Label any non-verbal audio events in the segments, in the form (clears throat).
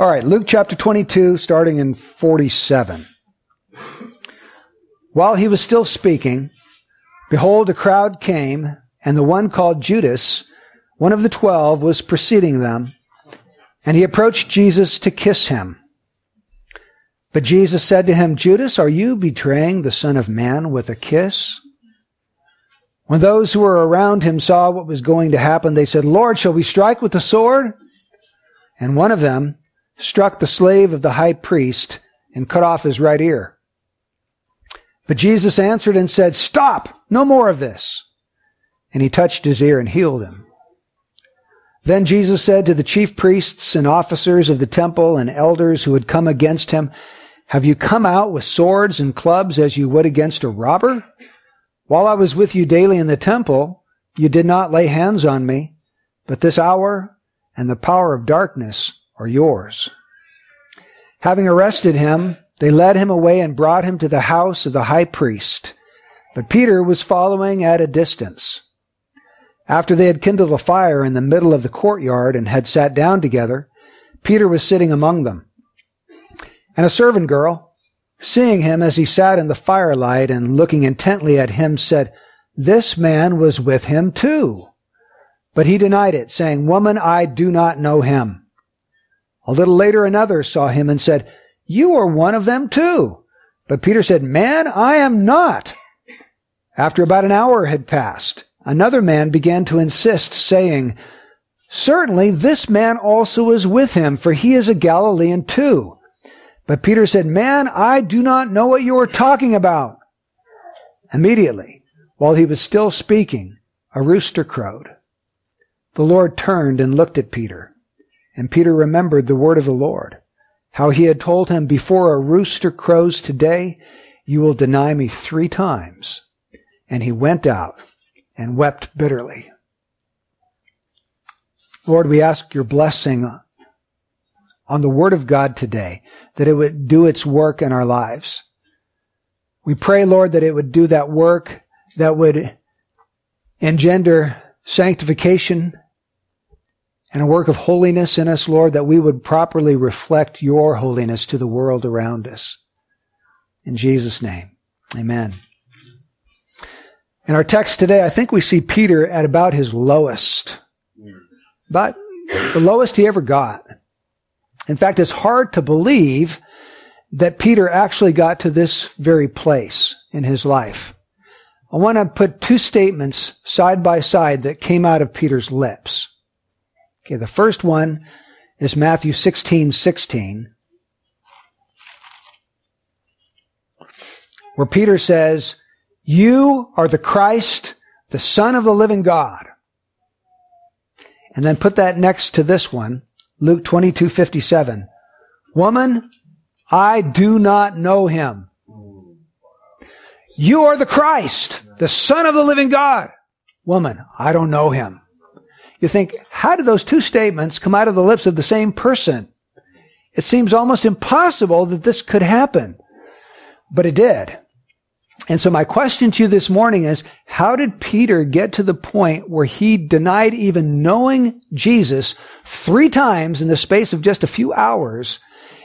All right, Luke chapter 22, starting in 47. While he was still speaking, behold, a crowd came, and the one called Judas, one of the twelve, was preceding them, and he approached Jesus to kiss him. But Jesus said to him, Judas, are you betraying the Son of Man with a kiss? When those who were around him saw what was going to happen, they said, Lord, shall we strike with the sword? And one of them struck the slave of the high priest and cut off his right ear. But Jesus answered and said, Stop! No more of this. And he touched his ear and healed him. Then Jesus said to the chief priests and officers of the temple and elders who had come against him, Have you come out with swords and clubs as you would against a robber? While I was with you daily in the temple, you did not lay hands on me, but this hour and the power of darkness are yours. Having arrested him, they led him away and brought him to the house of the high priest. But Peter was following at a distance. After they had kindled a fire in the middle of the courtyard and had sat down together, Peter was sitting among them. And a servant girl, seeing him as he sat in the firelight and looking intently at him, said, This man was with him too. But he denied it, saying, Woman, I do not know him. A little later, another saw him and said, You are one of them too. But Peter said, Man, I am not. After about an hour had passed, another man began to insist, saying, Certainly this man also is with him, for he is a Galilean too. But Peter said, Man, I do not know what you are talking about. Immediately, while he was still speaking, a rooster crowed. The Lord turned and looked at Peter, and Peter remembered the word of the Lord, how he had told him, Before a rooster crows today, you will deny me three times. And he went out and wept bitterly. Lord, we ask your blessing on the Word of God today, that it would do its work in our lives. We pray, Lord, that it would do that work that would engender sanctification and a work of holiness in us, Lord, that we would properly reflect your holiness to the world around us. In Jesus' name, amen. In our text today, I think we see Peter at about his lowest, but the lowest he ever got. In fact, it's hard to believe that Peter actually got to this very place in his life. I want to put two statements side by side that came out of Peter's lips. Okay, the first one is Matthew 16, 16, where Peter says, You are the Christ, the Son of the living God. And then put that next to this one, Luke 22, 57. Woman, I do not know him. You are the Christ, the Son of the living God. Woman, I don't know him. You think, how did those two statements come out of the lips of the same person? It seems almost impossible that this could happen. But it did. And so my question to you this morning is, how did Peter get to the point where he denied even knowing Jesus three times in the space of just a few hours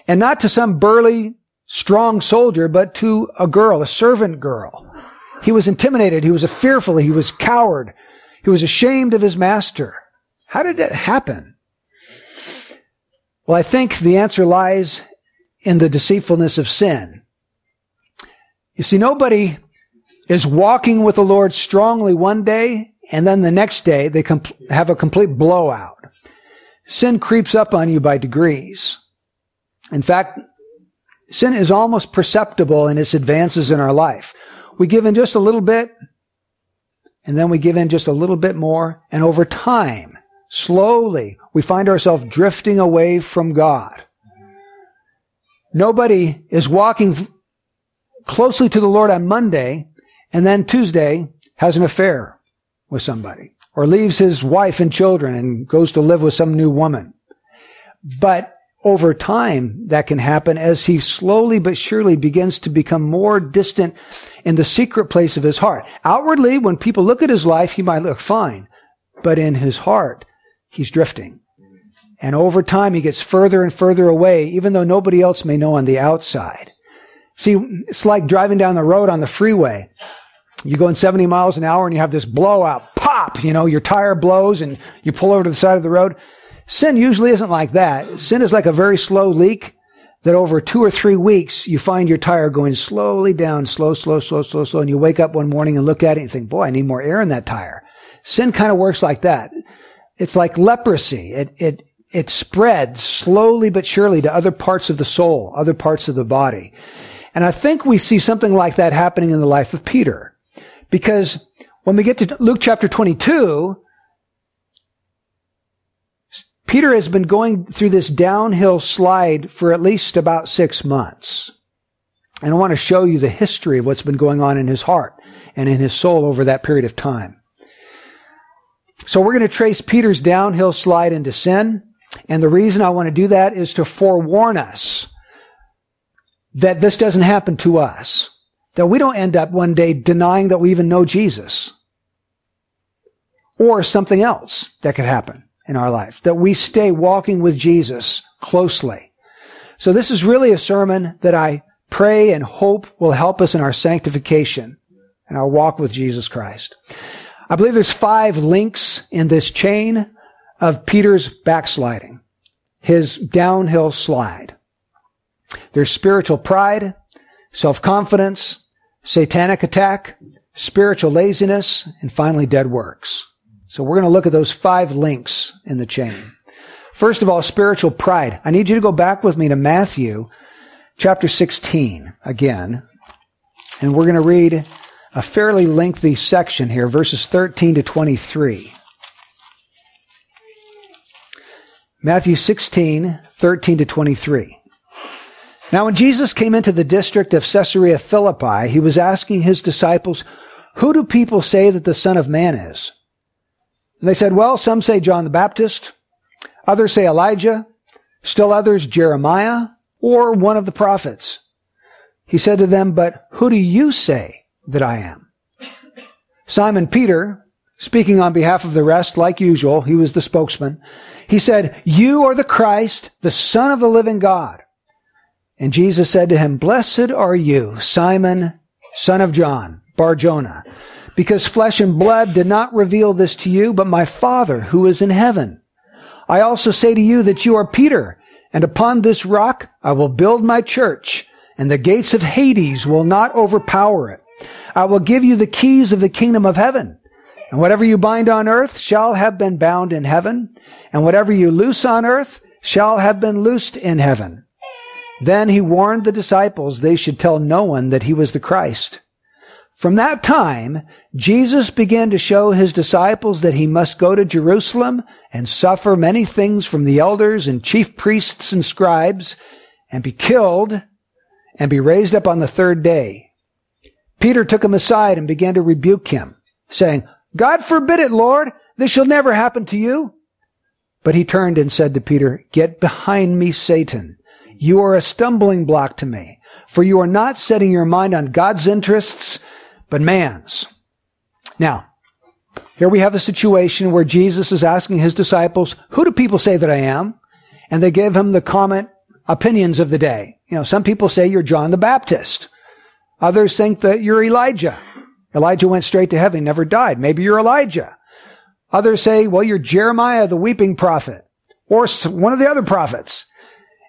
and not to some burly, strong soldier, but to a girl, a servant girl? He was intimidated. He was fearful. He was coward. He was ashamed of his master. How did that happen? Well, I think the answer lies in the deceitfulness of sin. You see, nobody is walking with the Lord strongly one day, and then the next day they have a complete blowout. Sin creeps up on you by degrees. In fact, sin is almost perceptible in its advances in our life. We give in just a little bit, and then we give in just a little bit more, and over time, slowly, we find ourselves drifting away from God. Nobody is walking closely to the Lord on Monday and then Tuesday has an affair with somebody or leaves his wife and children and goes to live with some new woman. But over time, that can happen as he slowly but surely begins to become more distant in the secret place of his heart. Outwardly, when people look at his life, he might look fine, but in his heart, he's drifting. And over time, he gets further and further away, even though nobody else may know on the outside. See, it's like driving down the road on the freeway. You go in 70 miles an hour and you have this blowout, pop, you know, your tire blows and you pull over to the side of the road. Sin usually isn't like that. Sin is like a very slow leak that over two or three weeks, you find your tire going slowly down, slow, slow, slow, slow, slow, and you wake up one morning and look at it and think, boy, I need more air in that tire. Sin kind of works like that. It's like leprosy. It, it, it spreads slowly but surely to other parts of the soul, other parts of the body. And I think we see something like that happening in the life of Peter. Because when we get to Luke chapter 22, Peter has been going through this downhill slide for at least about six months. And I want to show you the history of what's been going on in his heart and in his soul over that period of time. So we're going to trace Peter's downhill slide into sin. And the reason I want to do that is to forewarn us that this doesn't happen to us. That we don't end up one day denying that we even know Jesus. Or something else that could happen in our life. That we stay walking with Jesus closely. So this is really a sermon that I pray and hope will help us in our sanctification and our walk with Jesus Christ. I believe there's five links in this chain of Peter's backsliding, his downhill slide. There's spiritual pride, self-confidence, satanic attack, spiritual laziness, and finally dead works. So we're going to look at those five links in the chain. First of all, spiritual pride. I need you to go back with me to Matthew chapter 16 again. And we're going to read a fairly lengthy section here, verses 13 to 23. Matthew 16, 13 to 23. Now when Jesus came into the district of Caesarea Philippi, he was asking his disciples, who do people say that the Son of Man is? And they said, well, some say John the Baptist, others say Elijah, still others Jeremiah, or one of the prophets. He said to them, but who do you say that I am? Simon Peter, speaking on behalf of the rest, like usual, he was the spokesman, he said, You are the Christ, the Son of the living God. And Jesus said to him, Blessed are you, Simon, son of John, Bar Jonah, because flesh and blood did not reveal this to you, but my Father who is in heaven. I also say to you that you are Peter, and upon this rock I will build my church, and the gates of Hades will not overpower it. I will give you the keys of the kingdom of heaven. And whatever you bind on earth shall have been bound in heaven, and whatever you loose on earth shall have been loosed in heaven. Then he warned the disciples they should tell no one that he was the Christ. From that time, Jesus began to show his disciples that he must go to Jerusalem and suffer many things from the elders and chief priests and scribes and be killed and be raised up on the third day. Peter took him aside and began to rebuke him, saying, God forbid it, Lord. This shall never happen to you. But he turned and said to Peter, Get behind me, Satan. You are a stumbling block to me, for you are not setting your mind on God's interests, but man's. Now, here we have a situation where Jesus is asking his disciples, who do people say that I am? And they give him the comment opinions of the day. You know, some people say you're John the Baptist. Others think that you're Elijah. Elijah went straight to heaven, never died. Maybe you're Elijah. Others say, well, you're Jeremiah, the weeping prophet, or one of the other prophets.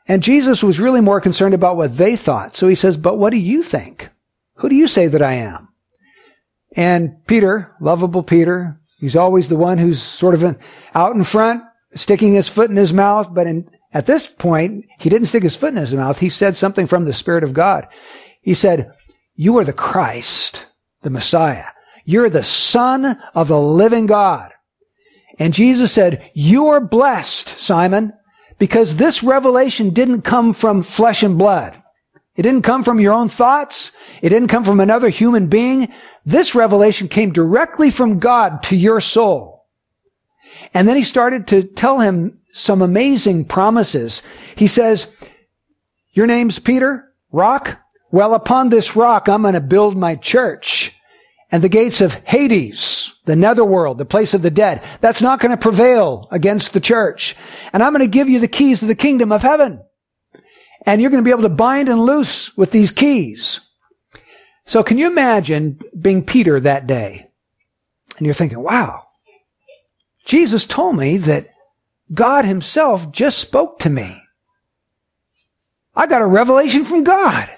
And Jesus was really more concerned about what they thought. So he says, but what do you think? Who do you say that I am? And Peter, lovable Peter, he's always the one who's sort of out in front, sticking his foot in his mouth. But in, at this point, he didn't stick his foot in his mouth. He said something from the Spirit of God. He said, you are the Christ, the Messiah. You're the son of the living God. And Jesus said, you are blessed, Simon, because this revelation didn't come from flesh and blood. It didn't come from your own thoughts. It didn't come from another human being. This revelation came directly from God to your soul. And then he started to tell him some amazing promises. He says, your name's Peter, rock. Well, upon this rock, I'm going to build my church And the gates of Hades, the netherworld, the place of the dead, that's not going to prevail against the church. And I'm going to give you the keys to the kingdom of heaven. And you're going to be able to bind and loose with these keys. So can you imagine being Peter that day? And you're thinking, wow, Jesus told me that God himself just spoke to me. I got a revelation from God.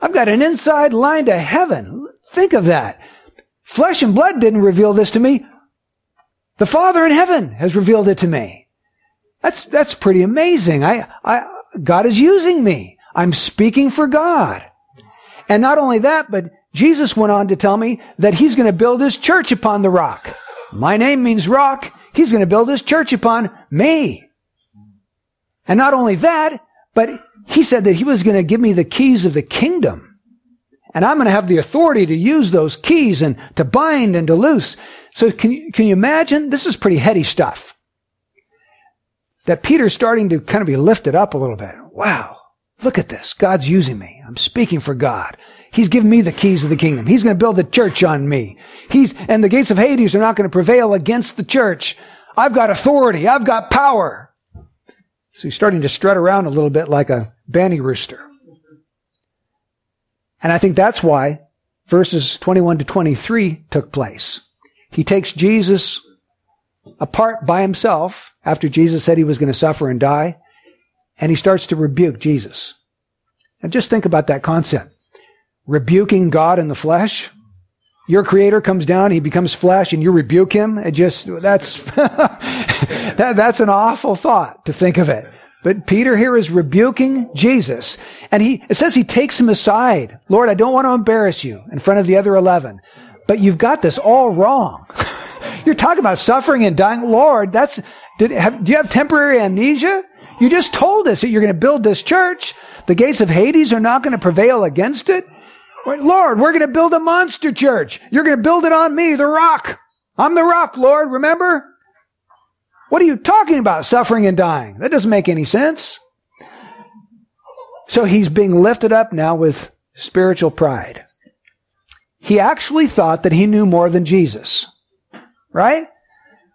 I've got an inside line to heaven. Think of that. Flesh and blood didn't reveal this to me. The Father in heaven has revealed it to me. That's, that's pretty amazing. I, I, God is using me. I'm speaking for God. And not only that, but Jesus went on to tell me that he's going to build his church upon the rock. My name means rock. He's going to build his church upon me. And not only that, but he said that he was going to give me the keys of the kingdom. And I'm going to have the authority to use those keys and to bind and to loose. So can you, can you imagine? This is pretty heady stuff. That Peter's starting to kind of be lifted up a little bit. Wow. Look at this. God's using me. I'm speaking for God. He's given me the keys of the kingdom. He's going to build a church on me. He's, and the gates of Hades are not going to prevail against the church. I've got authority. I've got power. So he's starting to strut around a little bit like a banny rooster. And I think that's why verses 21 to 23 took place. He takes Jesus apart by himself after Jesus said he was going to suffer and die, and he starts to rebuke Jesus. And just think about that concept rebuking God in the flesh. Your creator comes down, he becomes flesh, and you rebuke him. It just, that's, (laughs) that, that's an awful thought to think of it. But Peter here is rebuking Jesus. And he, it says he takes him aside. Lord, I don't want to embarrass you in front of the other 11, but you've got this all wrong. (laughs) You're talking about suffering and dying. Lord, that's, did, have, do you have temporary amnesia? You just told us that you're going to build this church. The gates of Hades are not going to prevail against it. Lord, we're going to build a monster church. You're going to build it on me, the rock. I'm the rock, Lord, remember? What are you talking about, suffering and dying? That doesn't make any sense. So he's being lifted up now with spiritual pride. He actually thought that he knew more than Jesus. Right?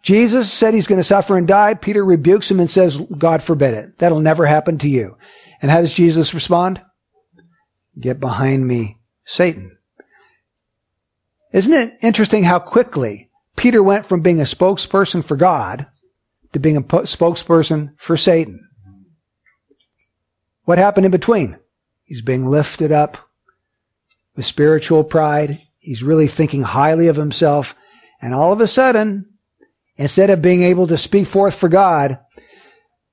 Jesus said he's going to suffer and die. Peter rebukes him and says, God forbid it. That'll never happen to you. And how does Jesus respond? Get behind me, Satan. Isn't it interesting how quickly Peter went from being a spokesperson for God to being a spokesperson for Satan? What happened in between? He's being lifted up with spiritual pride. He's really thinking highly of himself. And all of a sudden, instead of being able to speak forth for God,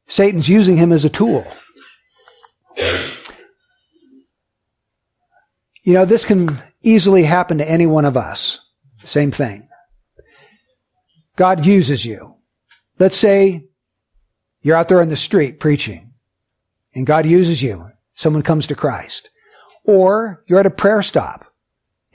Satan's using him as a tool. You know, this can easily happen to any one of us. Same thing. God uses you. Let's say you're out there on the street preaching and God uses you. Someone comes to Christ. Or you're at a prayer stop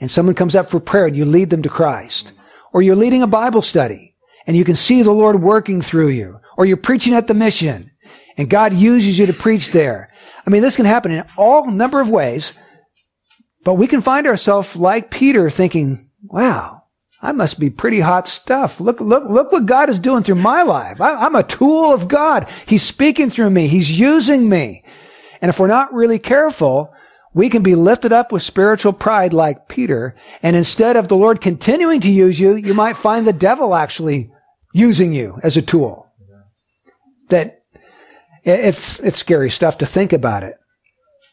and someone comes up for prayer and you lead them to Christ. Or you're leading a Bible study and you can see the Lord working through you. Or you're preaching at the mission and God uses you to preach there. I mean, this can happen in all number of ways. But we can find ourselves like Peter thinking, wow, I must be pretty hot stuff. Look, look, look what God is doing through my life. I, I'm a tool of God. He's speaking through me. He's using me. And if we're not really careful, we can be lifted up with spiritual pride like Peter. And instead of the Lord continuing to use you, you might find the devil actually using you as a tool. That it's, it's scary stuff to think about it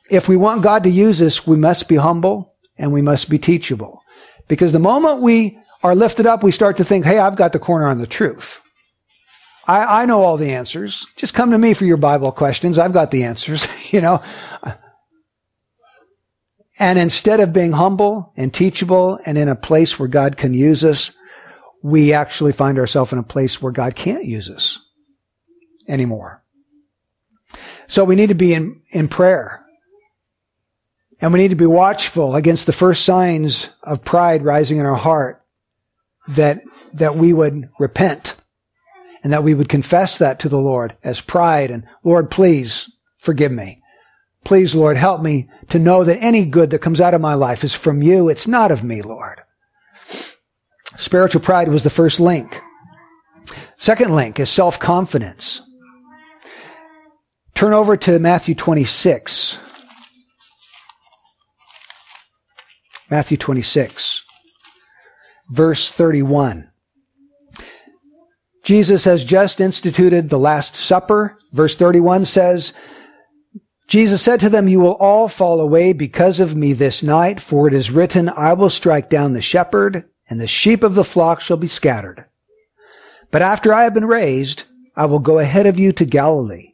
if we want God to use us, we must be humble and we must be teachable. Because the moment we are lifted up, we start to think, hey, I've got the corner on the truth. I, I know all the answers. Just come to me for your Bible questions. I've got the answers, (laughs) you know. And instead of being humble and teachable and in a place where God can use us, we actually find ourselves in a place where God can't use us anymore. So we need to be in, in prayer. And we need to be watchful against the first signs of pride rising in our heart that, that we would repent and that we would confess that to the Lord as pride and Lord, please forgive me. Please, Lord, help me to know that any good that comes out of my life is from you. It's not of me, Lord. Spiritual pride was the first link. Second link is self-confidence. Turn over to Matthew 26. Matthew 26, verse 31. Jesus has just instituted the Last Supper. Verse 31 says, Jesus said to them, You will all fall away because of me this night, for it is written, I will strike down the shepherd, and the sheep of the flock shall be scattered. But after I have been raised, I will go ahead of you to Galilee.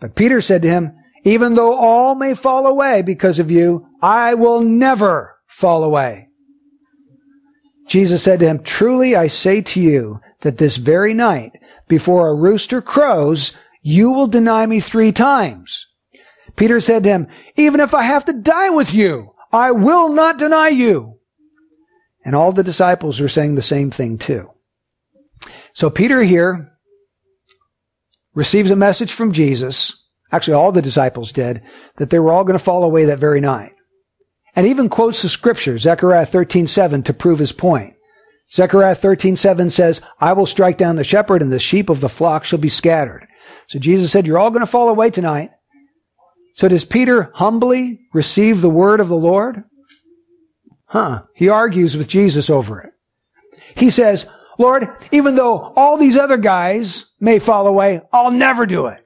But Peter said to him, Even though all may fall away because of you, I will never fall away. Jesus said to him, Truly I say to you that this very night, before a rooster crows, you will deny me three times. Peter said to him, Even if I have to die with you, I will not deny you. And all the disciples were saying the same thing too. So Peter here receives a message from Jesus. Actually, all the disciples did, that they were all going to fall away that very night and even quotes the scripture, Zechariah 13:7 to prove his point. Zechariah 13:7 says, "I will strike down the shepherd and the sheep of the flock shall be scattered." So Jesus said, "You're all going to fall away tonight." So does Peter humbly receive the word of the Lord? Huh. He argues with Jesus over it. He says, Lord, even though all these other guys may fall away, I'll never do it.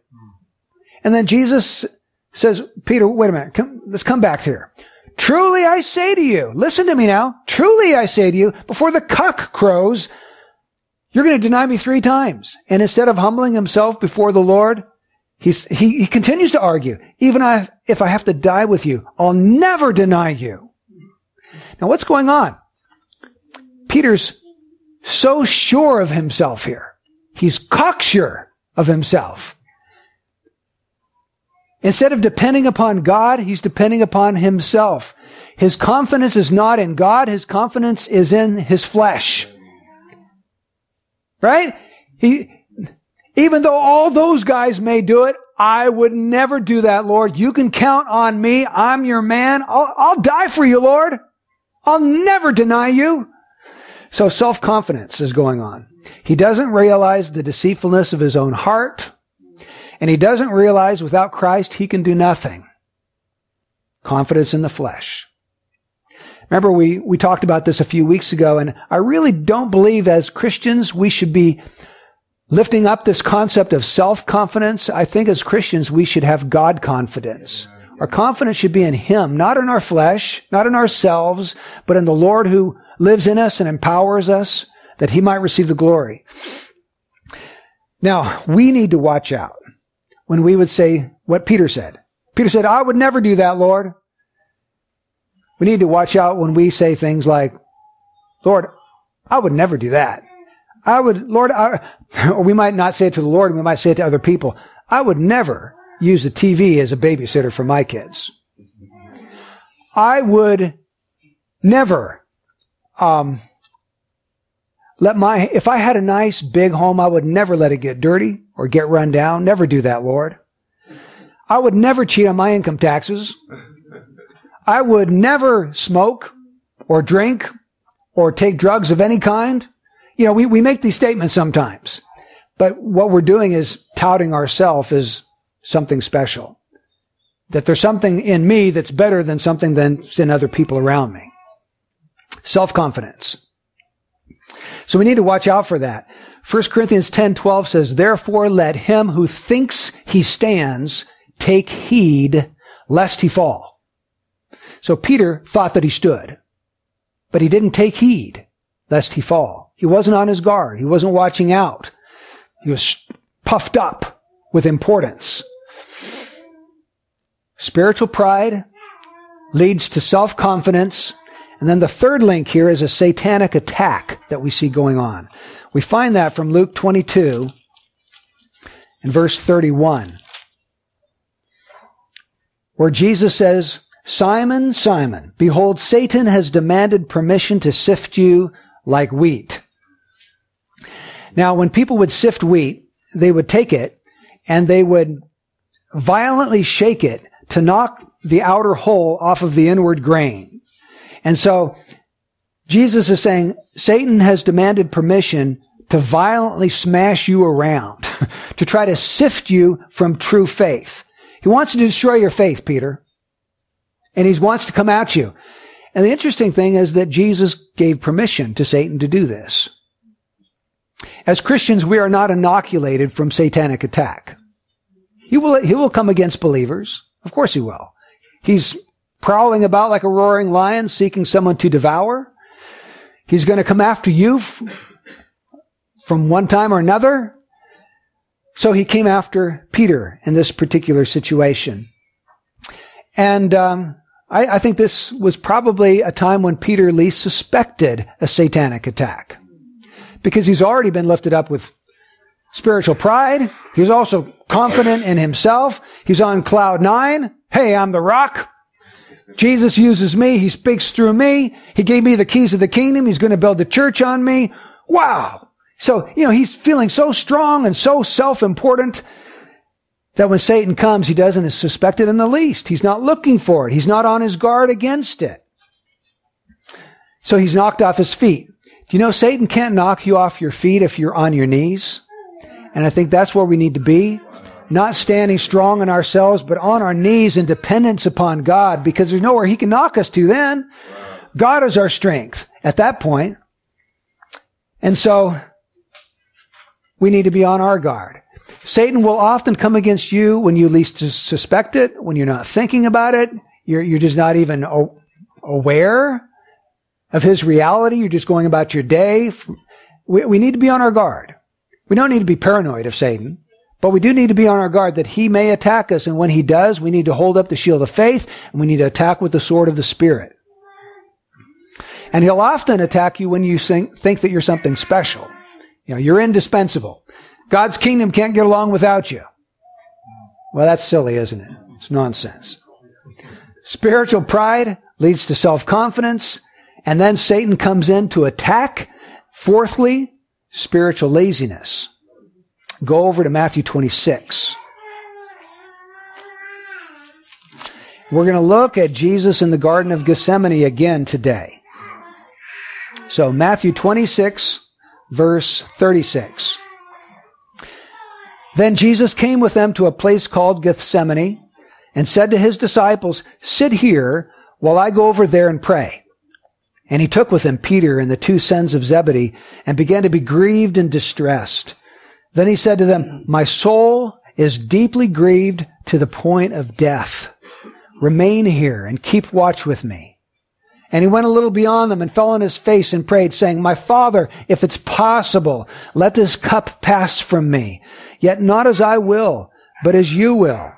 And then Jesus says, Peter, wait a minute. Come, let's come back here. Truly I say to you, listen to me now. Truly I say to you, before the cock crows, you're going to deny me three times. And instead of humbling himself before the Lord, he's, he, he continues to argue, even if I have to die with you, I'll never deny you. Now what's going on? Peter's so sure of himself here. He's cocksure of himself. Instead of depending upon God, he's depending upon himself. His confidence is not in God, his confidence is in his flesh. Right? He, even though all those guys may do it, I would never do that, Lord. You can count on me. I'm your man. I'll, I'll die for you, Lord. I'll never deny you. So self-confidence is going on. He doesn't realize the deceitfulness of his own heart. And he doesn't realize without Christ he can do nothing. Confidence in the flesh. Remember we, we talked about this a few weeks ago and I really don't believe as Christians we should be lifting up this concept of self-confidence. I think as Christians we should have God confidence. Our confidence should be in Him, not in our flesh, not in ourselves, but in the Lord who lives in us and empowers us that He might receive the glory. Now, we need to watch out when we would say what Peter said. Peter said, I would never do that, Lord. We need to watch out when we say things like, Lord, I would never do that. I would, Lord, I, (laughs) or we might not say it to the Lord, we might say it to other people. I would never use the TV as a babysitter for my kids. I would never, um, let my, if I had a nice big home, I would never let it get dirty or get run down. Never do that, Lord. I would never cheat on my income taxes. I would never smoke or drink or take drugs of any kind. You know, we, we make these statements sometimes, but what we're doing is touting ourselves as something special. That there's something in me that's better than something that's in other people around me. Self-confidence. So we need to watch out for that. 1 Corinthians 10, 12 says, Therefore let him who thinks he stands take heed lest he fall. So Peter thought that he stood, but he didn't take heed lest he fall. He wasn't on his guard. He wasn't watching out. He was puffed up with importance. Spiritual pride leads to self-confidence and then the third link here is a satanic attack that we see going on. We find that from Luke 22 and verse 31, where Jesus says, Simon, Simon, behold, Satan has demanded permission to sift you like wheat. Now, when people would sift wheat, they would take it and they would violently shake it to knock the outer hull off of the inward grain. And so Jesus is saying Satan has demanded permission to violently smash you around, (laughs) to try to sift you from true faith. He wants to destroy your faith, Peter. And he wants to come at you. And the interesting thing is that Jesus gave permission to Satan to do this. As Christians, we are not inoculated from satanic attack. He will, he will come against believers. Of course he will. He's prowling about like a roaring lion, seeking someone to devour. He's going to come after you from one time or another. So he came after Peter in this particular situation. And um, I, I think this was probably a time when Peter least suspected a satanic attack. Because he's already been lifted up with spiritual pride. He's also confident in himself. He's on cloud nine. Hey, I'm the rock. Jesus uses me. He speaks through me. He gave me the keys of the kingdom. He's going to build the church on me. Wow. So, you know, he's feeling so strong and so self-important that when Satan comes, he doesn't suspect it in the least. He's not looking for it. He's not on his guard against it. So he's knocked off his feet. Do you know Satan can't knock you off your feet if you're on your knees? And I think that's where we need to be not standing strong in ourselves, but on our knees in dependence upon God because there's nowhere he can knock us to then. God is our strength at that point. And so we need to be on our guard. Satan will often come against you when you least suspect it, when you're not thinking about it. You're, you're just not even aware of his reality. You're just going about your day. We, we need to be on our guard. We don't need to be paranoid of Satan. But we do need to be on our guard that he may attack us. And when he does, we need to hold up the shield of faith and we need to attack with the sword of the Spirit. And he'll often attack you when you think, that you're something special. You know, you're indispensable. God's kingdom can't get along without you. Well, that's silly, isn't it? It's nonsense. Spiritual pride leads to self-confidence, and then Satan comes in to attack. Fourthly, spiritual laziness. Go over to Matthew 26. We're going to look at Jesus in the Garden of Gethsemane again today. So Matthew 26, verse 36. Then Jesus came with them to a place called Gethsemane and said to his disciples, sit here while I go over there and pray. And he took with him Peter and the two sons of Zebedee and began to be grieved and distressed. Then he said to them, My soul is deeply grieved to the point of death. Remain here and keep watch with me. And he went a little beyond them and fell on his face and prayed, saying, My father, if it's possible, let this cup pass from me. Yet not as I will, but as you will.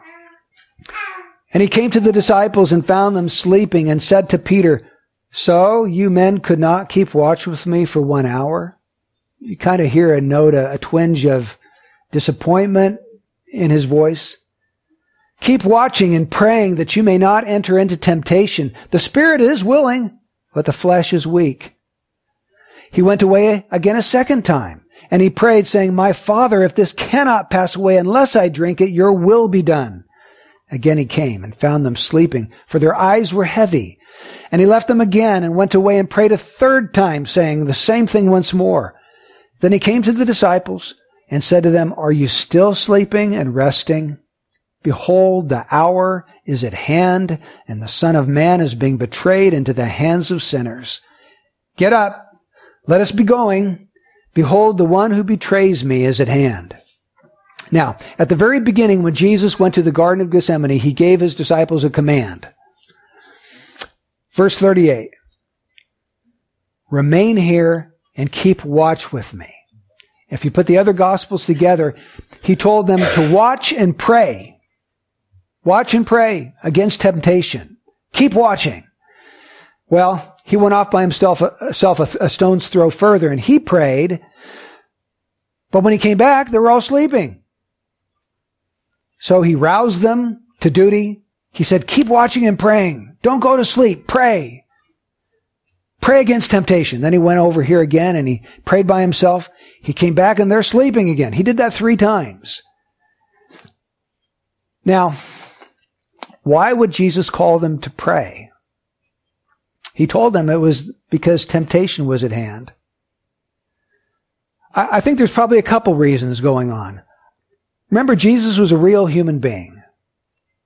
And he came to the disciples and found them sleeping and said to Peter, So you men could not keep watch with me for one hour? You kind of hear a note, a, a twinge of disappointment in his voice. Keep watching and praying that you may not enter into temptation. The spirit is willing, but the flesh is weak. He went away again a second time and he prayed saying, my father, if this cannot pass away unless I drink it, your will be done. Again he came and found them sleeping, for their eyes were heavy. And he left them again and went away and prayed a third time, saying the same thing once more. Then he came to the disciples and said to them, Are you still sleeping and resting? Behold, the hour is at hand, and the Son of Man is being betrayed into the hands of sinners. Get up, let us be going. Behold, the one who betrays me is at hand. Now, at the very beginning, when Jesus went to the Garden of Gethsemane, he gave his disciples a command. Verse 38. Remain here and keep watch with me. If you put the other gospels together, he told them to watch and pray. Watch and pray against temptation. Keep watching. Well, he went off by himself, himself a, a stone's throw further and he prayed. But when he came back, they were all sleeping. So he roused them to duty. He said, keep watching and praying. Don't go to sleep. Pray. Pray against temptation. Then he went over here again and he prayed by himself. He came back and they're sleeping again. He did that three times. Now, why would Jesus call them to pray? He told them it was because temptation was at hand. I, I think there's probably a couple reasons going on. Remember, Jesus was a real human being.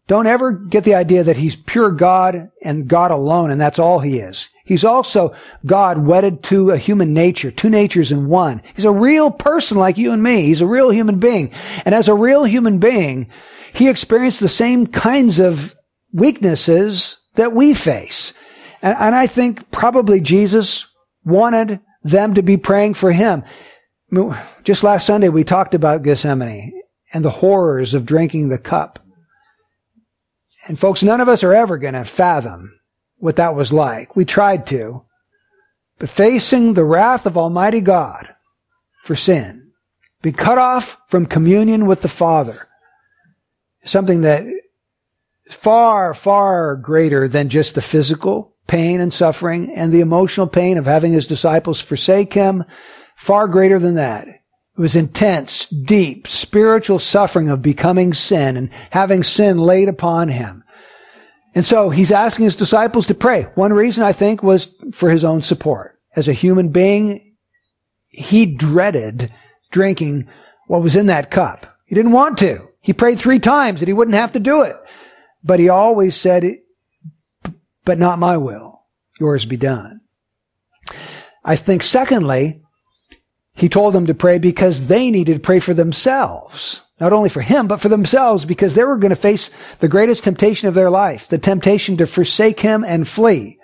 Don't ever get the idea that he's pure God and God alone, and that's all he is. He's also God wedded to a human nature, two natures in one. He's a real person like you and me. He's a real human being. And as a real human being, he experienced the same kinds of weaknesses that we face. And, and I think probably Jesus wanted them to be praying for him. Just last Sunday, we talked about Gethsemane and the horrors of drinking the cup. And folks, none of us are ever going to fathom what that was like. We tried to. But facing the wrath of Almighty God for sin, be cut off from communion with the Father, something that is far, far greater than just the physical pain and suffering and the emotional pain of having his disciples forsake him, far greater than that. It was intense, deep, spiritual suffering of becoming sin and having sin laid upon him. And so he's asking his disciples to pray. One reason I think was for his own support. As a human being, he dreaded drinking what was in that cup. He didn't want to. He prayed three times that he wouldn't have to do it. But he always said, but not my will. Yours be done. I think secondly, he told them to pray because they needed to pray for themselves. Not only for him, but for themselves because they were going to face the greatest temptation of their life, the temptation to forsake him and flee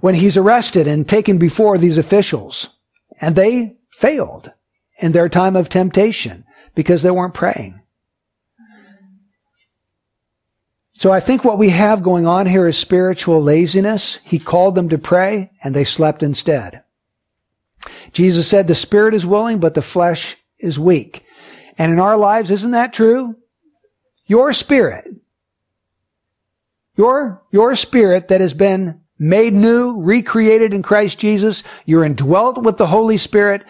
when he's arrested and taken before these officials. And they failed in their time of temptation because they weren't praying. So I think what we have going on here is spiritual laziness. He called them to pray and they slept instead. Jesus said the spirit is willing, but the flesh is weak. And in our lives, isn't that true? Your spirit, your, your spirit that has been made new, recreated in Christ Jesus, you're indwelt with the Holy Spirit.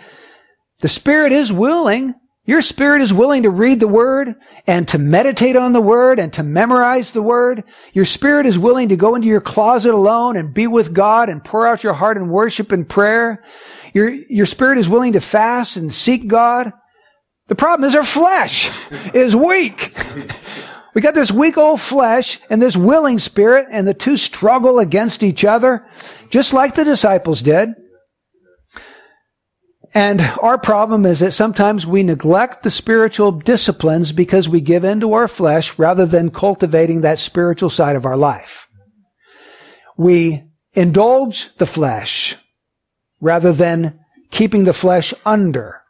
The Spirit is willing. Your spirit is willing to read the Word and to meditate on the Word and to memorize the Word. Your spirit is willing to go into your closet alone and be with God and pour out your heart in worship and prayer. Your, your spirit is willing to fast and seek God. The problem is our flesh (laughs) is weak. We got this weak old flesh and this willing spirit and the two struggle against each other, just like the disciples did. And our problem is that sometimes we neglect the spiritual disciplines because we give in to our flesh rather than cultivating that spiritual side of our life. We indulge the flesh rather than keeping the flesh under.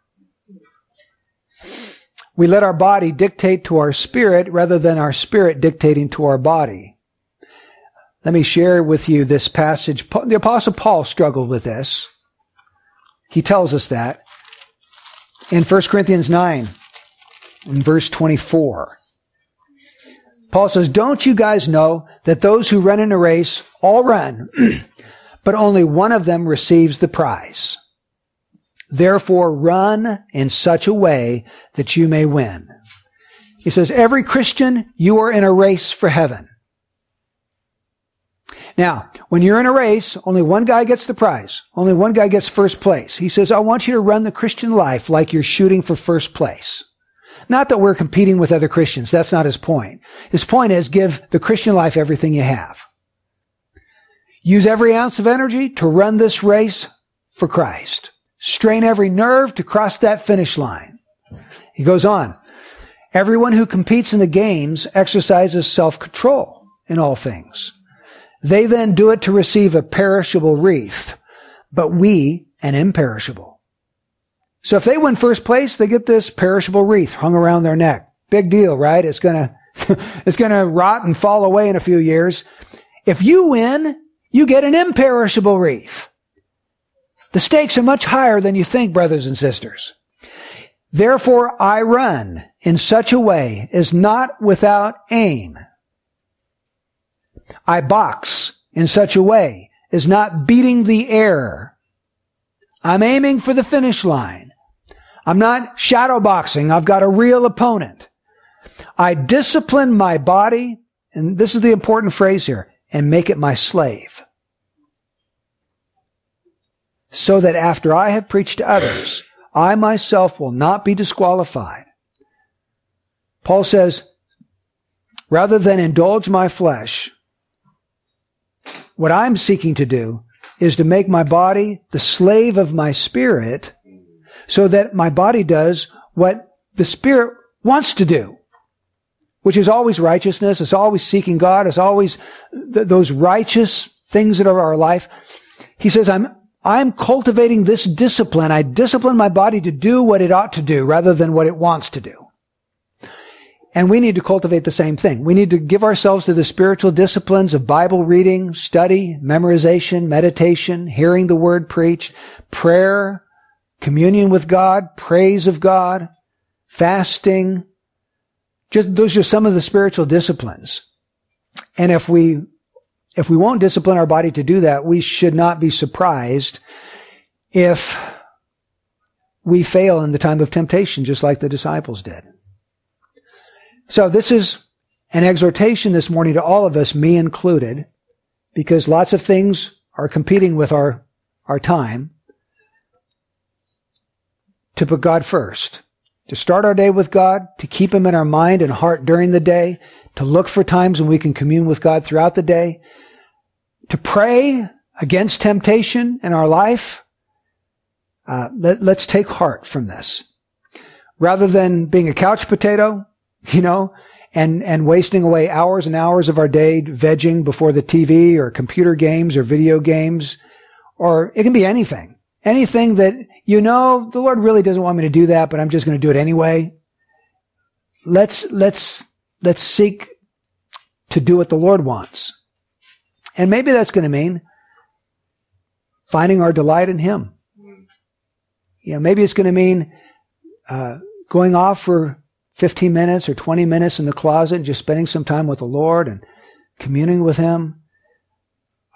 We let our body dictate to our spirit rather than our spirit dictating to our body. Let me share with you this passage. The apostle Paul struggled with this. He tells us that in 1 Corinthians 9 in verse 24. Paul says, don't you guys know that those who run in a race all run, (clears throat) but only one of them receives the prize. Therefore run in such a way that you may win. He says, every Christian, you are in a race for heaven. Now, when you're in a race, only one guy gets the prize. Only one guy gets first place. He says, I want you to run the Christian life like you're shooting for first place. Not that we're competing with other Christians. That's not his point. His point is give the Christian life everything you have. Use every ounce of energy to run this race for Christ. Strain every nerve to cross that finish line. He goes on. Everyone who competes in the games exercises self-control in all things. They then do it to receive a perishable wreath, but we an imperishable. So if they win first place, they get this perishable wreath hung around their neck. Big deal, right? It's gonna, (laughs) it's gonna rot and fall away in a few years. If you win, you get an imperishable wreath. The stakes are much higher than you think, brothers and sisters. Therefore I run in such a way as not without aim. I box in such a way as not beating the air. I'm aiming for the finish line. I'm not shadow boxing. I've got a real opponent. I discipline my body, and this is the important phrase here, and make it my slave. So that after I have preached to others, I myself will not be disqualified. Paul says, rather than indulge my flesh, what I'm seeking to do is to make my body the slave of my spirit so that my body does what the spirit wants to do, which is always righteousness. It's always seeking God. It's always th- those righteous things that are our life. He says, I'm, I'm cultivating this discipline. I discipline my body to do what it ought to do rather than what it wants to do. And we need to cultivate the same thing. We need to give ourselves to the spiritual disciplines of Bible reading, study, memorization, meditation, hearing the word preached, prayer, communion with God, praise of God, fasting. Just, those are some of the spiritual disciplines. And if we, if we won't discipline our body to do that, we should not be surprised if we fail in the time of temptation, just like the disciples did. So this is an exhortation this morning to all of us, me included, because lots of things are competing with our, our time to put God first, to start our day with God, to keep Him in our mind and heart during the day, to look for times when we can commune with God throughout the day, to pray against temptation in our life. Uh, let, let's take heart from this. Rather than being a couch potato, (laughs) you know, and, and wasting away hours and hours of our day vegging before the TV or computer games or video games, or it can be anything. Anything that, you know, the Lord really doesn't want me to do that, but I'm just going to do it anyway. Let's, let's, let's seek to do what the Lord wants. And maybe that's going to mean finding our delight in Him. You know, maybe it's going to mean, uh, going off for 15 minutes or 20 minutes in the closet and just spending some time with the Lord and communing with Him.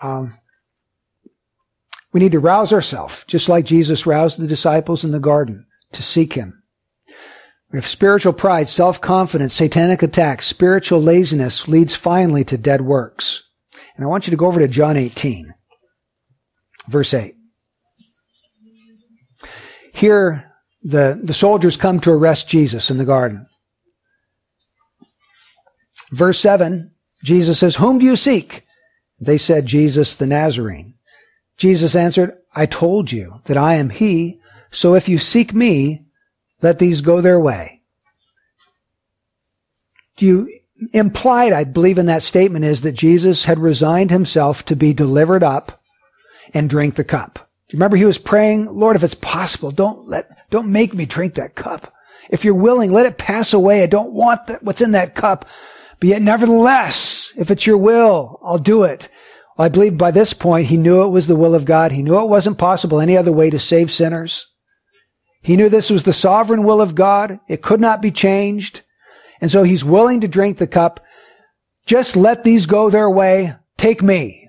Um, we need to rouse ourselves, just like Jesus roused the disciples in the garden to seek Him. We have spiritual pride, self-confidence, satanic attacks, spiritual laziness leads finally to dead works. And I want you to go over to John 18, verse 8. Here, the, the soldiers come to arrest Jesus in the garden. Verse 7, Jesus says, Whom do you seek? They said, Jesus the Nazarene. Jesus answered, I told you that I am he, so if you seek me, let these go their way. Do you, implied, I believe in that statement is that Jesus had resigned himself to be delivered up and drink the cup. Do you remember he was praying, Lord, if it's possible, don't let, don't make me drink that cup. If you're willing, let it pass away. I don't want that, what's in that cup. But yet nevertheless, if it's your will, I'll do it. Well, I believe by this point, he knew it was the will of God. He knew it wasn't possible any other way to save sinners. He knew this was the sovereign will of God. It could not be changed. And so he's willing to drink the cup. Just let these go their way. Take me.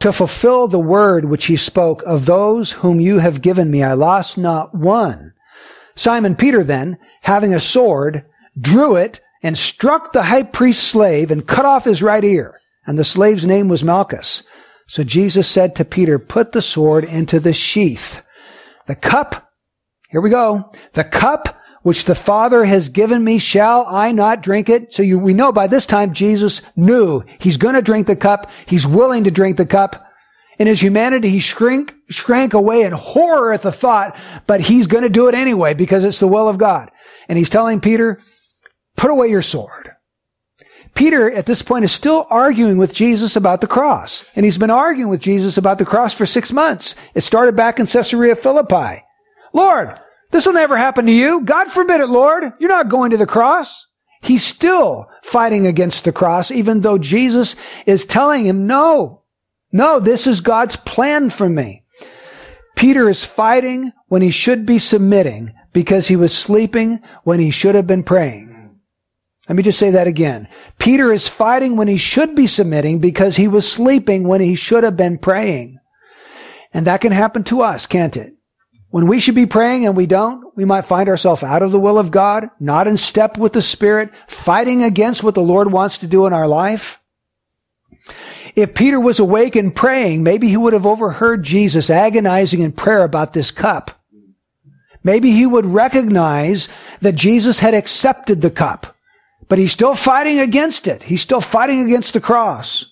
To fulfill the word which he spoke of those whom you have given me, I lost not one. Simon Peter then, having a sword, drew it, and struck the high priest's slave and cut off his right ear. And the slave's name was Malchus. So Jesus said to Peter, put the sword into the sheath. The cup, here we go, the cup which the Father has given me, shall I not drink it? So you, we know by this time Jesus knew he's going to drink the cup. He's willing to drink the cup. In his humanity, he shrink, shrank away in horror at the thought, but he's going to do it anyway because it's the will of God. And he's telling Peter, Put away your sword. Peter at this point is still arguing with Jesus about the cross. And he's been arguing with Jesus about the cross for six months. It started back in Caesarea Philippi. Lord, this will never happen to you. God forbid it, Lord. You're not going to the cross. He's still fighting against the cross, even though Jesus is telling him, no, no, this is God's plan for me. Peter is fighting when he should be submitting because he was sleeping when he should have been praying. Let me just say that again. Peter is fighting when he should be submitting because he was sleeping when he should have been praying. And that can happen to us, can't it? When we should be praying and we don't, we might find ourselves out of the will of God, not in step with the Spirit, fighting against what the Lord wants to do in our life. If Peter was awake and praying, maybe he would have overheard Jesus agonizing in prayer about this cup. Maybe he would recognize that Jesus had accepted the cup, but he's still fighting against it. He's still fighting against the cross.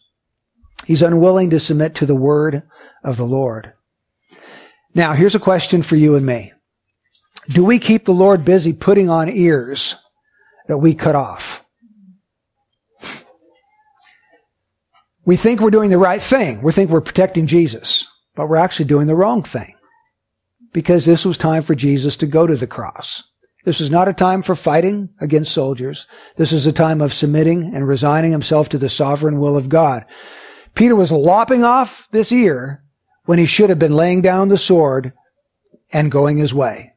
He's unwilling to submit to the word of the Lord. Now, here's a question for you and me. Do we keep the Lord busy putting on ears that we cut off? We think we're doing the right thing. We think we're protecting Jesus, but we're actually doing the wrong thing. Because this was time for Jesus to go to the cross. This was not a time for fighting against soldiers. This is a time of submitting and resigning himself to the sovereign will of God. Peter was lopping off this ear when he should have been laying down the sword and going his way.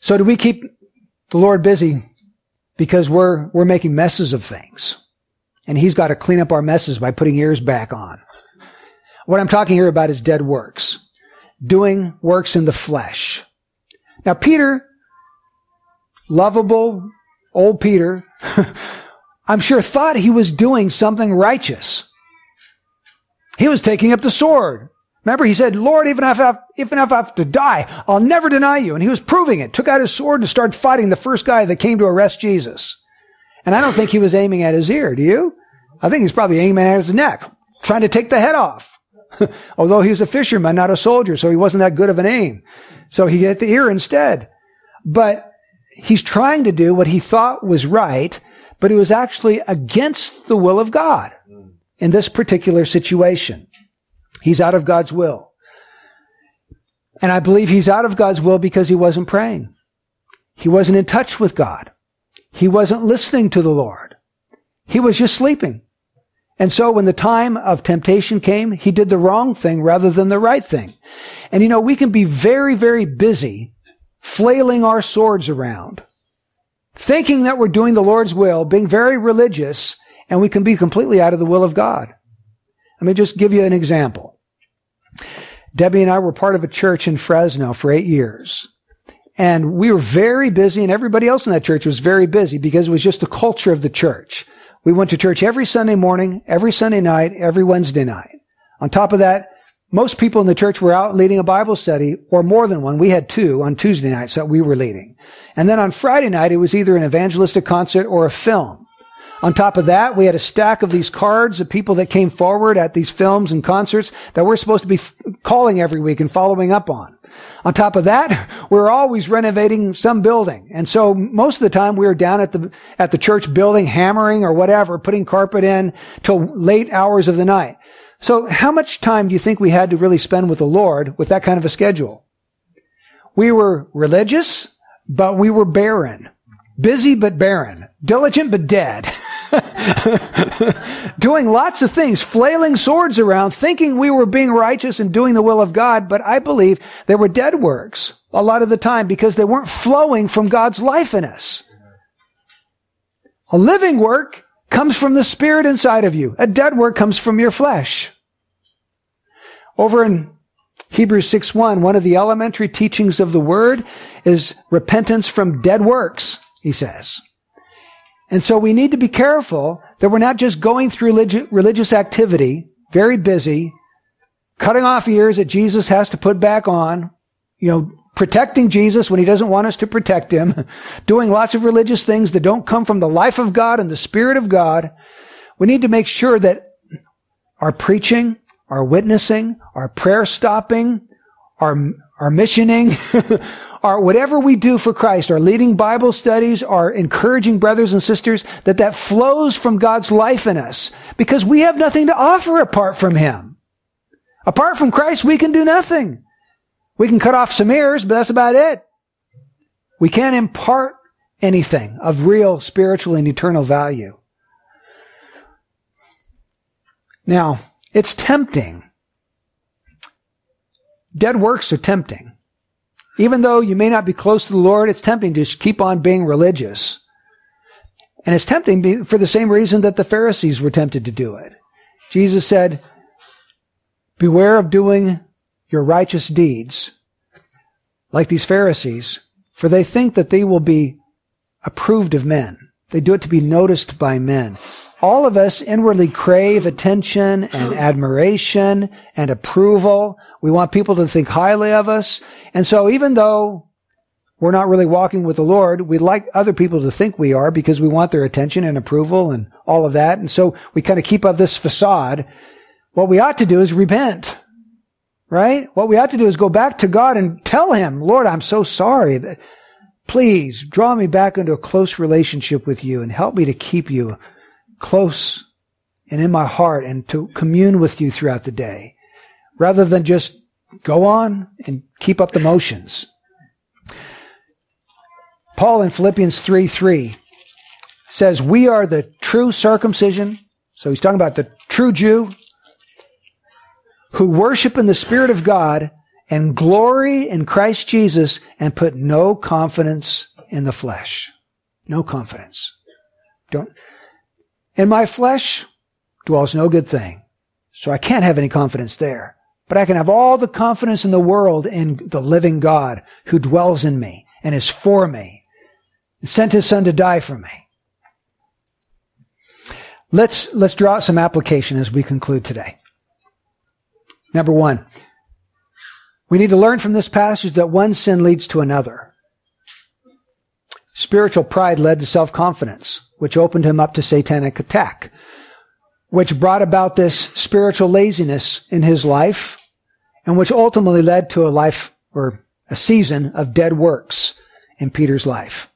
So do we keep the Lord busy because we're, we're making messes of things? And he's got to clean up our messes by putting ears back on. What I'm talking here about is dead works. Doing works in the flesh. Now Peter, lovable old Peter, (laughs) I'm sure thought he was doing something righteous. He was taking up the sword. Remember, he said, Lord, even if I, have, I have to die, I'll never deny you. And he was proving it. Took out his sword and started fighting the first guy that came to arrest Jesus. And I don't think he was aiming at his ear. Do you? I think he's probably aiming at his neck, trying to take the head off. (laughs) Although he was a fisherman, not a soldier, so he wasn't that good of an aim. So he hit the ear instead. But he's trying to do what he thought was right, but it was actually against the will of God in this particular situation. He's out of God's will. And I believe he's out of God's will because he wasn't praying. He wasn't in touch with God. He wasn't listening to the Lord. He was just sleeping. And so when the time of temptation came, he did the wrong thing rather than the right thing. And you know, we can be very, very busy flailing our swords around, thinking that we're doing the Lord's will, being very religious, and we can be completely out of the will of God. Let me just give you an example. Debbie and I were part of a church in Fresno for eight years. And we were very busy and everybody else in that church was very busy because it was just the culture of the church. We went to church every Sunday morning, every Sunday night, every Wednesday night. On top of that, most people in the church were out leading a Bible study or more than one. We had two on Tuesday nights that we were leading. And then on Friday night, it was either an evangelistic concert or a film. On top of that, we had a stack of these cards of people that came forward at these films and concerts that we're supposed to be f- calling every week and following up on. On top of that, (laughs) we're always renovating some building. And so most of the time we were down at the, at the church building, hammering or whatever, putting carpet in till late hours of the night. So how much time do you think we had to really spend with the Lord with that kind of a schedule? We were religious, but we were barren. Busy but barren. Diligent but dead. (laughs) (laughs) doing lots of things, flailing swords around, thinking we were being righteous and doing the will of God, but I believe they were dead works a lot of the time because they weren't flowing from God's life in us. A living work comes from the spirit inside of you. A dead work comes from your flesh. Over in Hebrews 6:1, one of the elementary teachings of the word is repentance from dead works, he says. And so we need to be careful that we're not just going through religious activity, very busy, cutting off ears that Jesus has to put back on, you know, protecting Jesus when he doesn't want us to protect him, (laughs) doing lots of religious things that don't come from the life of God and the Spirit of God. We need to make sure that our preaching, our witnessing, our prayer stopping, our, our missioning, (laughs) our whatever we do for Christ, our leading Bible studies, our encouraging brothers and sisters, that that flows from God's life in us because we have nothing to offer apart from Him. Apart from Christ, we can do nothing. We can cut off some ears, but that's about it. We can't impart anything of real spiritual and eternal value. Now, it's tempting. Dead works are tempting. Even though you may not be close to the Lord, it's tempting to just keep on being religious. And it's tempting for the same reason that the Pharisees were tempted to do it. Jesus said, beware of doing your righteous deeds like these Pharisees, for they think that they will be approved of men. They do it to be noticed by men. All of us inwardly crave attention and admiration and approval. We want people to think highly of us. And so even though we're not really walking with the Lord, we'd like other people to think we are because we want their attention and approval and all of that. And so we kind of keep up this facade. What we ought to do is repent. Right? What we ought to do is go back to God and tell Him, Lord, I'm so sorry that please draw me back into a close relationship with you and help me to keep you close and in my heart and to commune with you throughout the day rather than just go on and keep up the motions. Paul in Philippians 3 3 says, We are the true circumcision. So he's talking about the true Jew who worship in the Spirit of God and glory in Christ Jesus and put no confidence in the flesh. No confidence. Don't, in my flesh dwells no good thing. So I can't have any confidence there. But I can have all the confidence in the world in the living God who dwells in me and is for me and sent his son to die for me. Let's, let's draw out some application as we conclude today. Number one, we need to learn from this passage that one sin leads to another. Spiritual pride led to self-confidence which opened him up to satanic attack, which brought about this spiritual laziness in his life, and which ultimately led to a life or a season of dead works in Peter's life.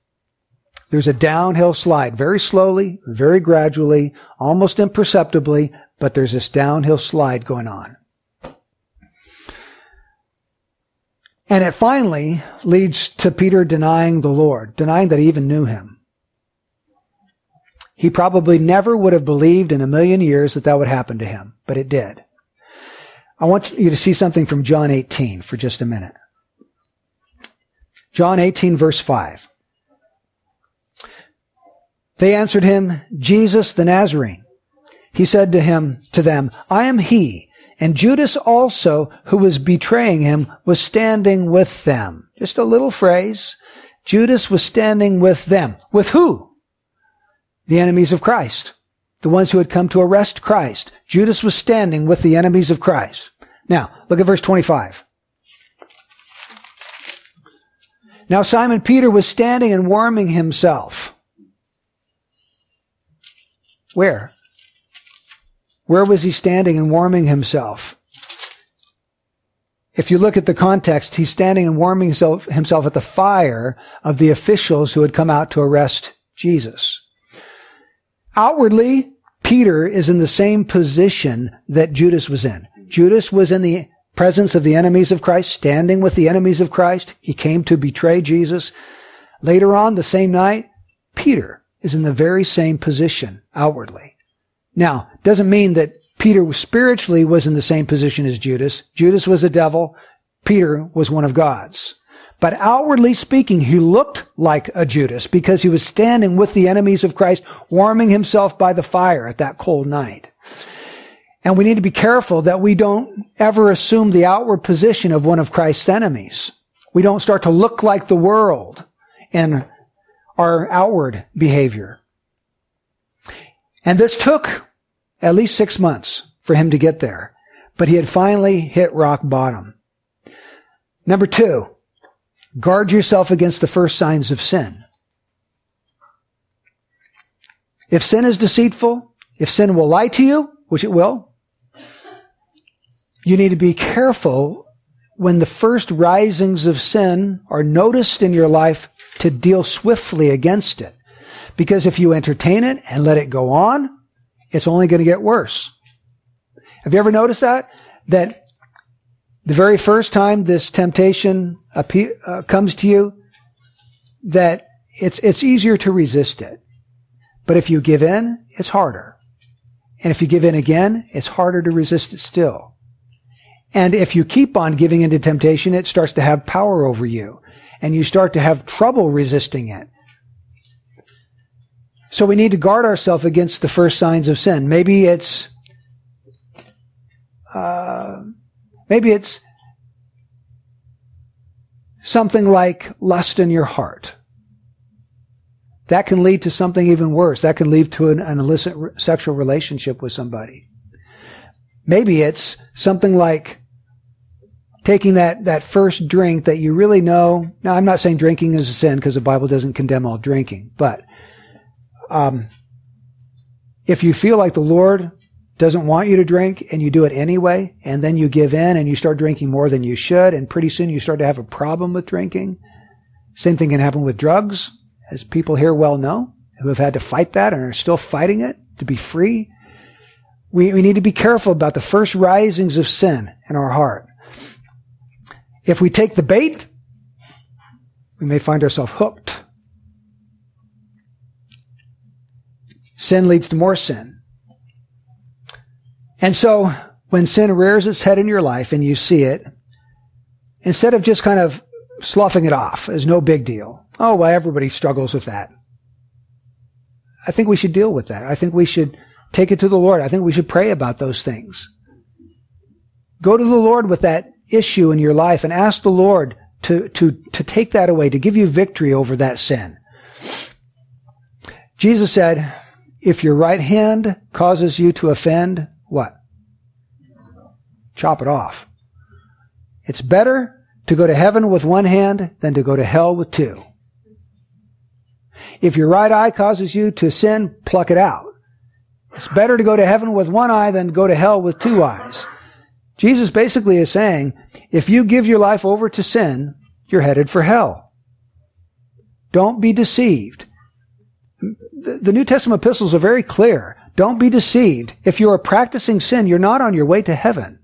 There's a downhill slide, very slowly, very gradually, almost imperceptibly, but there's this downhill slide going on. And it finally leads to Peter denying the Lord, denying that he even knew him. He probably never would have believed in a million years that that would happen to him, but it did. I want you to see something from John 18 for just a minute. John 18 verse 5. They answered him, Jesus the Nazarene. He said to him, to them, I am he. And Judas also, who was betraying him, was standing with them. Just a little phrase. Judas was standing with them. With who? The enemies of Christ, the ones who had come to arrest Christ. Judas was standing with the enemies of Christ. Now, look at verse 25. Now Simon Peter was standing and warming himself. Where? Where was he standing and warming himself? If you look at the context, he's standing and warming himself, at the fire of the officials who had come out to arrest Jesus. Outwardly, Peter is in the same position that Judas was in. Judas was in the presence of the enemies of Christ, standing with the enemies of Christ. He came to betray Jesus. Later on, the same night, Peter is in the very same position outwardly. Now, doesn't mean that Peter spiritually was in the same position as Judas. Judas was a devil. Peter was one of God's. But outwardly speaking, he looked like a Judas because he was standing with the enemies of Christ, warming himself by the fire at that cold night. And we need to be careful that we don't ever assume the outward position of one of Christ's enemies. We don't start to look like the world in our outward behavior. And this took at least six months for him to get there, but he had finally hit rock bottom. Number two, Guard yourself against the first signs of sin. If sin is deceitful, if sin will lie to you, which it will, you need to be careful when the first risings of sin are noticed in your life to deal swiftly against it. Because if you entertain it and let it go on, it's only going to get worse. Have you ever noticed that? That the very first time this temptation uh, comes to you, that it's, it's easier to resist it. But if you give in, it's harder. And if you give in again, it's harder to resist it still. And if you keep on giving into temptation, it starts to have power over you and you start to have trouble resisting it. So we need to guard ourselves against the first signs of sin. Maybe it's, uh, Maybe it's something like lust in your heart. that can lead to something even worse. That can lead to an, an illicit re- sexual relationship with somebody. Maybe it's something like taking that, that first drink that you really know. Now, I'm not saying drinking is a sin because the Bible doesn't condemn all drinking, but, um, if you feel like the Lord doesn't want you to drink and you do it anyway, and then you give in and you start drinking more than you should, and pretty soon you start to have a problem with drinking. Same thing can happen with drugs, as people here well know, who have had to fight that and are still fighting it to be free. We, we need to be careful about the first risings of sin in our heart. If we take the bait, we may find ourselves hooked. Sin leads to more sin. And so when sin rears its head in your life and you see it, instead of just kind of sloughing it off as no big deal, oh, well, everybody struggles with that. I think we should deal with that. I think we should take it to the Lord. I think we should pray about those things. Go to the Lord with that issue in your life and ask the Lord to, to, to take that away, to give you victory over that sin. Jesus said, if your right hand causes you to offend, what? Chop it off. It's better to go to heaven with one hand than to go to hell with two. If your right eye causes you to sin, pluck it out. It's better to go to heaven with one eye than go to hell with two eyes. Jesus basically is saying, if you give your life over to sin, you're headed for hell. Don't be deceived the New Testament epistles are very clear. Don't be deceived. If you are practicing sin, you're not on your way to heaven.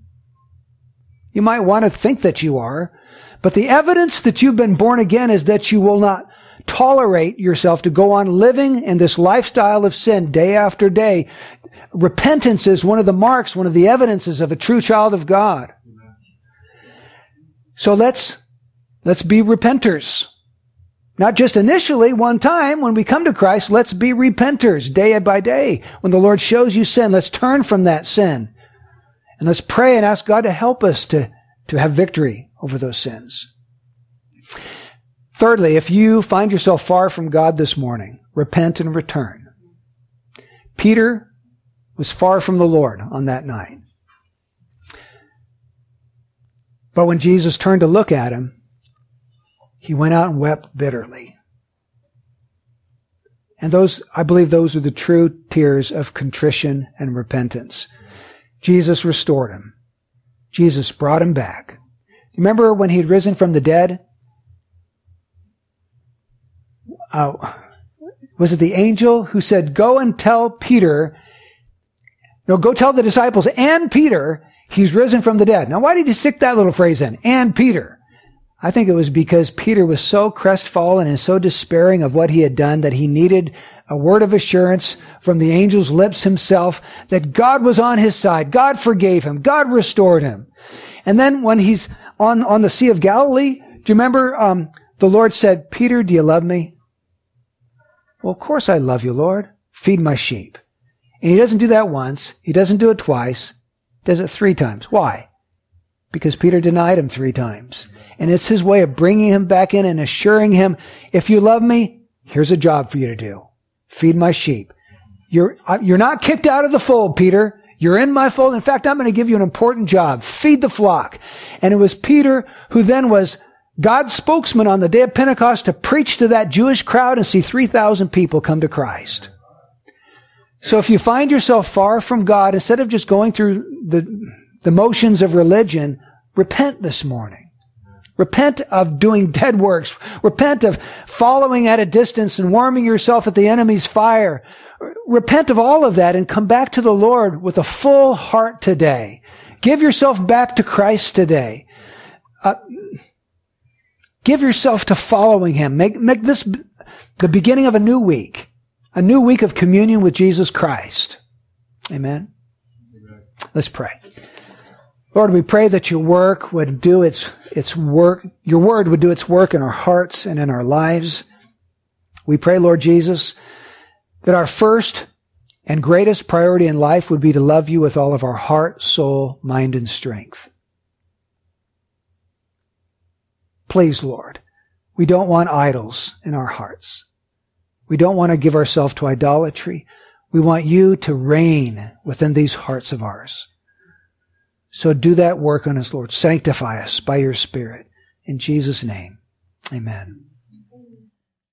You might want to think that you are, but the evidence that you've been born again is that you will not tolerate yourself to go on living in this lifestyle of sin day after day. Repentance is one of the marks, one of the evidences of a true child of God. So let's, let's be repenters. Not just initially, one time when we come to Christ, let's be repenters day by day. When the Lord shows you sin, let's turn from that sin. And let's pray and ask God to help us to, to have victory over those sins. Thirdly, if you find yourself far from God this morning, repent and return. Peter was far from the Lord on that night. But when Jesus turned to look at him, he went out and wept bitterly. And those, I believe those are the true tears of contrition and repentance. Jesus restored him. Jesus brought him back. Remember when he had risen from the dead? Uh, was it the angel who said, go and tell Peter, no, go tell the disciples and Peter, he's risen from the dead. Now why did he stick that little phrase in? And Peter. I think it was because Peter was so crestfallen and so despairing of what he had done that he needed a word of assurance from the angel's lips himself that God was on his side. God forgave him. God restored him. And then when he's on, on the Sea of Galilee, do you remember, um, the Lord said, Peter, do you love me? Well, of course I love you, Lord. Feed my sheep. And he doesn't do that once. He doesn't do it twice. Does it three times. Why? Because Peter denied him three times. And it's his way of bringing him back in and assuring him, if you love me, here's a job for you to do. Feed my sheep. You're, uh, you're not kicked out of the fold, Peter. You're in my fold. In fact, I'm going to give you an important job. Feed the flock. And it was Peter who then was God's spokesman on the day of Pentecost to preach to that Jewish crowd and see 3,000 people come to Christ. So if you find yourself far from God, instead of just going through the, the motions of religion, repent this morning. Repent of doing (laughs) dead works. Repent of following at a distance and warming yourself at the enemy's fire. Repent of all of that and come back to the Lord with a full heart today. Give yourself back to Christ today. Uh, give yourself to following Him. Make, make this the beginning of a new week. A new week of communion with Jesus Christ. Amen. Amen. Let's pray. Lord, we pray that your work would do its, its work, your word would do its work in our hearts and in our lives. We pray, Lord Jesus, that our first and greatest priority in life would be to love you with all of our heart, soul, mind, and strength. Please, Lord, we don't want idols in our hearts. We don't want to give ourselves to idolatry. We want you to reign within these hearts of ours. So do that work on us, Lord. Sanctify us by your Spirit. In Jesus' name, amen.